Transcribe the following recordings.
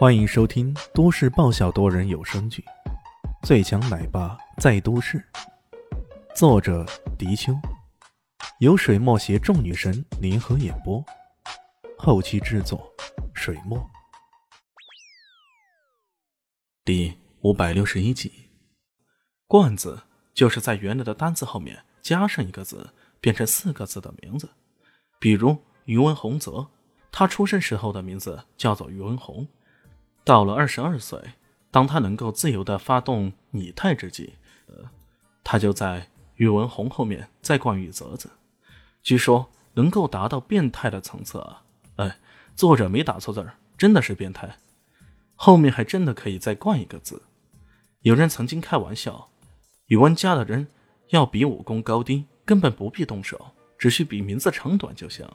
欢迎收听都市爆笑多人有声剧《最强奶爸在都市》，作者：迪秋，由水墨携众女神联合演播，后期制作：水墨。第五百六十一集，冠字就是在原来的单字后面加上一个字，变成四个字的名字。比如宇文洪泽，他出生时候的名字叫做宇文洪。到了二十二岁，当他能够自由的发动拟态之际，呃，他就在宇文洪后面再冠宇泽字。据说能够达到变态的层次啊！哎，作者没打错字儿，真的是变态。后面还真的可以再冠一个字。有人曾经开玩笑，宇文家的人要比武功高低，根本不必动手，只需比名字长短就行。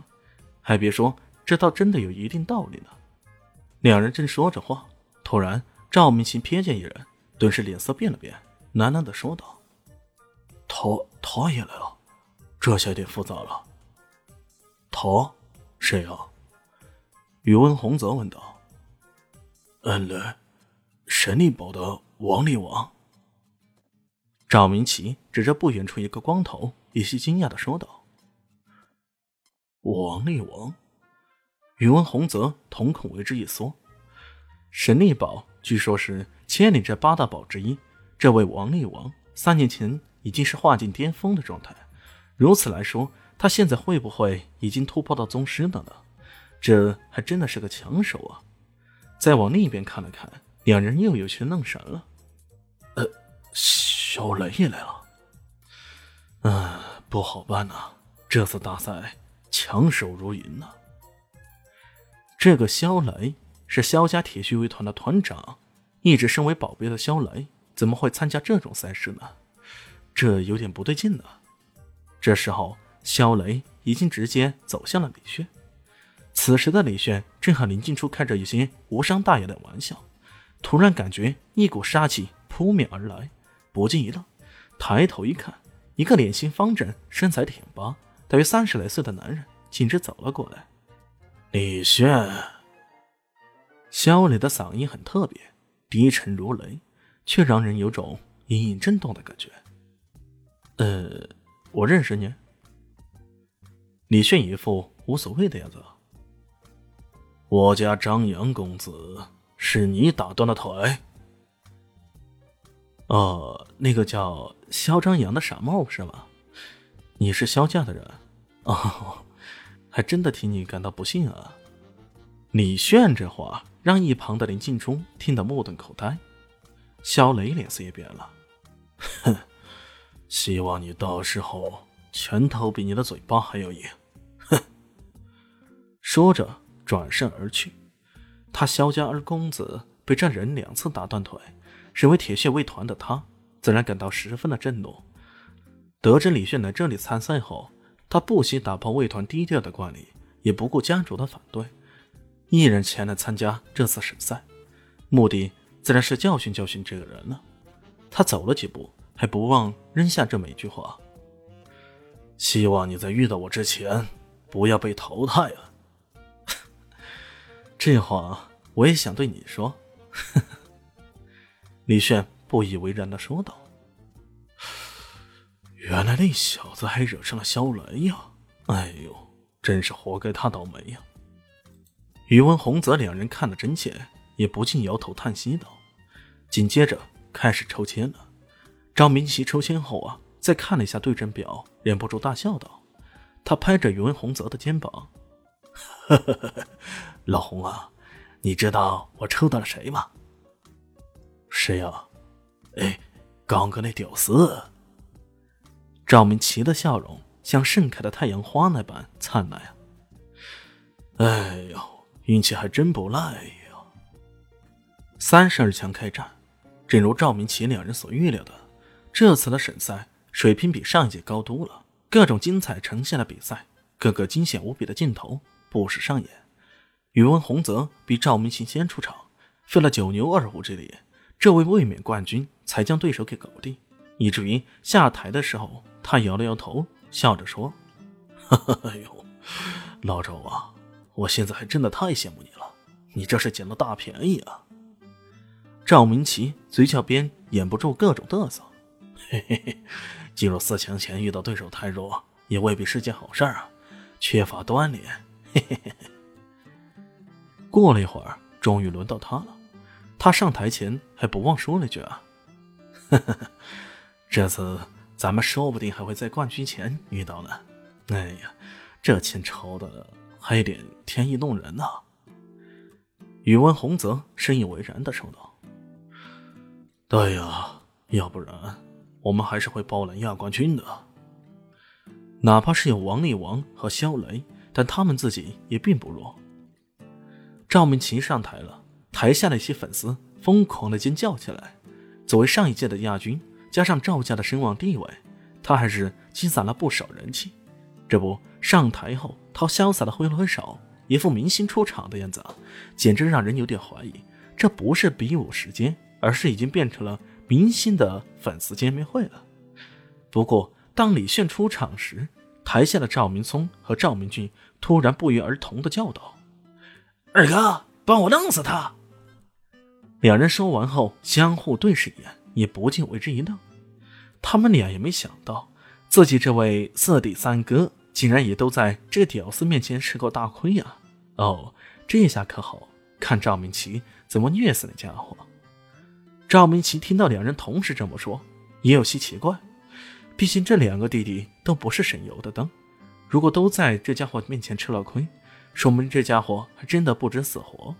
还别说，这倒真的有一定道理呢。两人正说着话，突然赵明奇瞥见一人，顿时脸色变了变，喃喃的说道：“他他也来了，这下有点复杂了。他谁啊？”宇文洪泽问道。“嗯来，神力堡的王力王。”赵明奇指着不远处一个光头，有些惊讶的说道：“王力王。”宇文洪泽瞳孔为之一缩，神力宝据说是千里这八大宝之一。这位王力王三年前已经是化境巅峰的状态，如此来说，他现在会不会已经突破到宗师了呢？这还真的是个强手啊！再往另一边看了看，两人又有些愣神了。呃，小雷也来了。嗯，不好办呐，这次大赛强手如云呐。这个萧雷是萧家铁血卫团的团长，一直身为保镖的萧雷怎么会参加这种赛事呢？这有点不对劲呢。这时候，萧雷已经直接走向了李炫。此时的李炫正和林静初开着一些无伤大雅的玩笑，突然感觉一股杀气扑面而来，不禁一愣，抬头一看，一个脸型方正、身材挺拔、大约三十来岁的男人径直走了过来。李炫，肖磊的嗓音很特别，低沉如雷，却让人有种隐隐震动的感觉。呃，我认识你。李炫一副无所谓的样子。我家张扬公子，是你打断了腿？哦，那个叫肖张扬的傻帽是吗？你是肖家的人？哦。还真的替你感到不幸啊！李炫这话让一旁的林静初听得目瞪口呆，肖雷脸色也变了。哼，希望你到时候拳头比你的嘴巴还要硬。哼！说着转身而去。他萧家二公子被这人两次打断腿，身为铁血卫团的他自然感到十分的震怒。得知李炫来这里参赛后。他不惜打破卫团低调的惯例，也不顾家主的反对，一人前来参加这次省赛，目的自然是教训教训这个人了。他走了几步，还不忘扔下这么一句话：“希望你在遇到我之前，不要被淘汰啊。”这话我也想对你说。”李炫不以为然的说道。原来那小子还惹上了萧雷呀！哎呦，真是活该他倒霉呀！宇文洪泽两人看得真切，也不禁摇头叹息道。紧接着开始抽签了。张明奇抽签后啊，再看了一下对阵表，忍不住大笑道：“他拍着宇文洪泽的肩膀，呵呵呵，老洪啊，你知道我抽到了谁吗？谁呀？哎，刚哥那屌丝。”赵明奇的笑容像盛开的太阳花那般灿烂啊！哎呦，运气还真不赖呀！三十二强开战，正如赵明奇两人所预料的，这次的省赛水平比上一届高多了，各种精彩呈现的比赛，各个惊险无比的镜头不时上演。宇文洪泽比赵明奇先出场，费了九牛二虎之力，这位卫冕冠军才将对手给搞定，以至于下台的时候。他摇了摇头，笑着说：“ 哎呦，老周啊，我现在还真的太羡慕你了。你这是捡了大便宜啊！赵明奇嘴角边掩不住各种嘚瑟。嘿嘿嘿，进入四强前遇到对手太弱，也未必是件好事啊，缺乏锻炼。嘿嘿嘿。过了一会儿，终于轮到他了。他上台前还不忘说了一句啊：“呵呵，这次咱们说不定还会在冠军前遇到呢。”哎呀，这钱抽的还有点天意弄人呢。宇文洪泽深以为然的说道：“对呀，要不然我们还是会包揽亚冠军的。哪怕是有王力王和肖雷，但他们自己也并不弱。”赵明奇上台了，台下的一些粉丝疯狂的尖叫起来。作为上一届的亚军，加上赵家的声望地位，他还是积攒了不少人气。这不上台后，他潇洒的挥了挥手，一副明星出场的样子，简直让人有点怀疑，这不是比武时间，而是已经变成了明星的粉丝见面会了。不过，当李炫出场时，台下的赵明聪和赵明俊突然不约而同的叫道：“二哥，帮我弄死他！”两人说完后，相互对视一眼，也不禁为之一愣。他们俩也没想到。自己这位四弟三哥竟然也都在这屌丝面前吃过大亏呀！哦，这下可好看赵明奇怎么虐死那家伙。赵明奇听到两人同时这么说，也有些奇怪。毕竟这两个弟弟都不是省油的灯，如果都在这家伙面前吃了亏，说明这家伙还真的不知死活。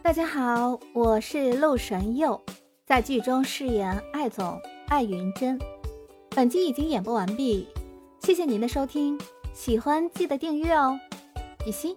大家好，我是陆神佑，在剧中饰演艾总艾云珍。本集已经演播完毕，谢谢您的收听，喜欢记得订阅哦，比心。